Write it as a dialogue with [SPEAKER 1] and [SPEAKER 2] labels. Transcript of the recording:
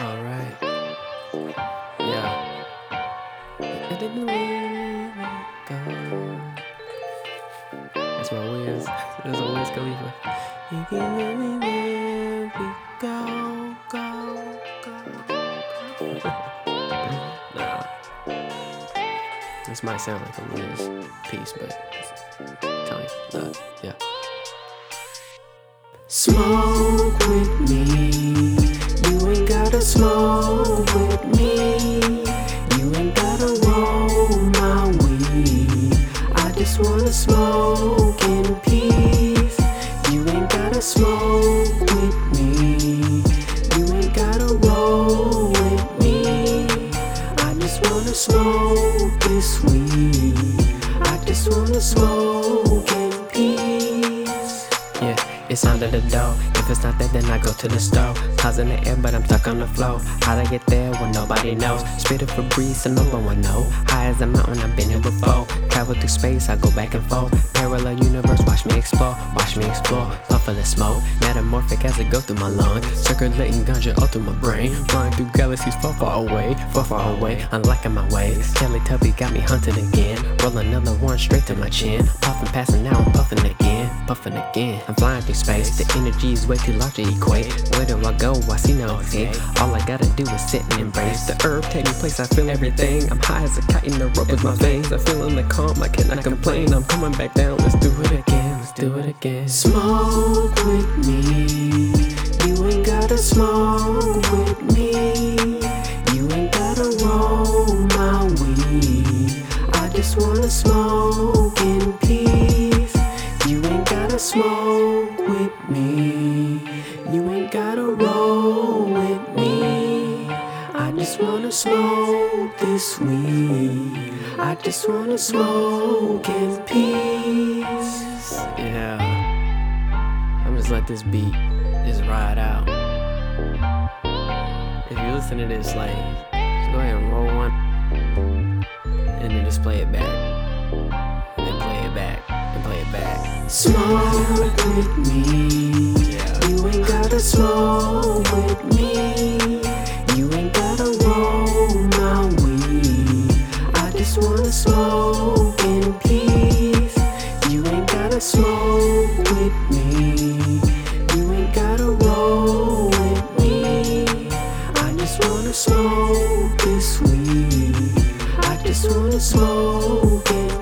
[SPEAKER 1] Alright. Yeah. And then the way we go. That's my Wiz. That's a Wiz Khalifa. You can anywhere we go, go, go. nah. This might sound like a Wiz piece, but Tony, love, yeah. Smoke with me. Gotta smoke with me. You ain't gotta roll my weed. I just wanna smoke in peace. You ain't gotta smoke with me. You ain't gotta roll with me. I just wanna smoke this weed. I just wanna smoke under the door. If it's not there, then I go to the store. Cause in the air, but I'm stuck on the floor. How'd I get there when nobody knows? Spit it for breeze, and no one know. High as a mountain, I've been here before. Travel through space, I go back and forth. Parallel universe, me explore. Watch me explore. Of the smoke, metamorphic as it go through my lungs. Circulating ganja all through my brain. Flying through galaxies far, far away. Far, far away, unlocking my ways. Teletubby got me hunting again. Roll another one straight to my chin. Puffing, passing, now I'm puffing again. Puffing again. I'm flying through space. The energy is way too large to equate. Where do I go? I see no escape. All I gotta do is sit and embrace the herb taking place. I feel everything. I'm high as a kite in the rope with my veins. I feel in the calm. I cannot complain. I'm coming back down. Let's do it again. Let's do it again. Smoke with me. You ain't gotta smoke with me. You ain't gotta roll my weed. I just wanna smoke in peace. You ain't gotta smoke with me. You ain't gotta roll with me. I just wanna smoke this weed. I just wanna smoke in peace. Yeah. Just let this beat just ride out. If you listen to this, like, just go ahead and roll one, and then just play it back, and then play it back, and play it back. Smoke with me. You ain't gotta smoke with me. You ain't gotta roll my weed. I just wanna smoke in peace. You ain't gotta smoke with me. Smoke this weed. I just wanna smoke it.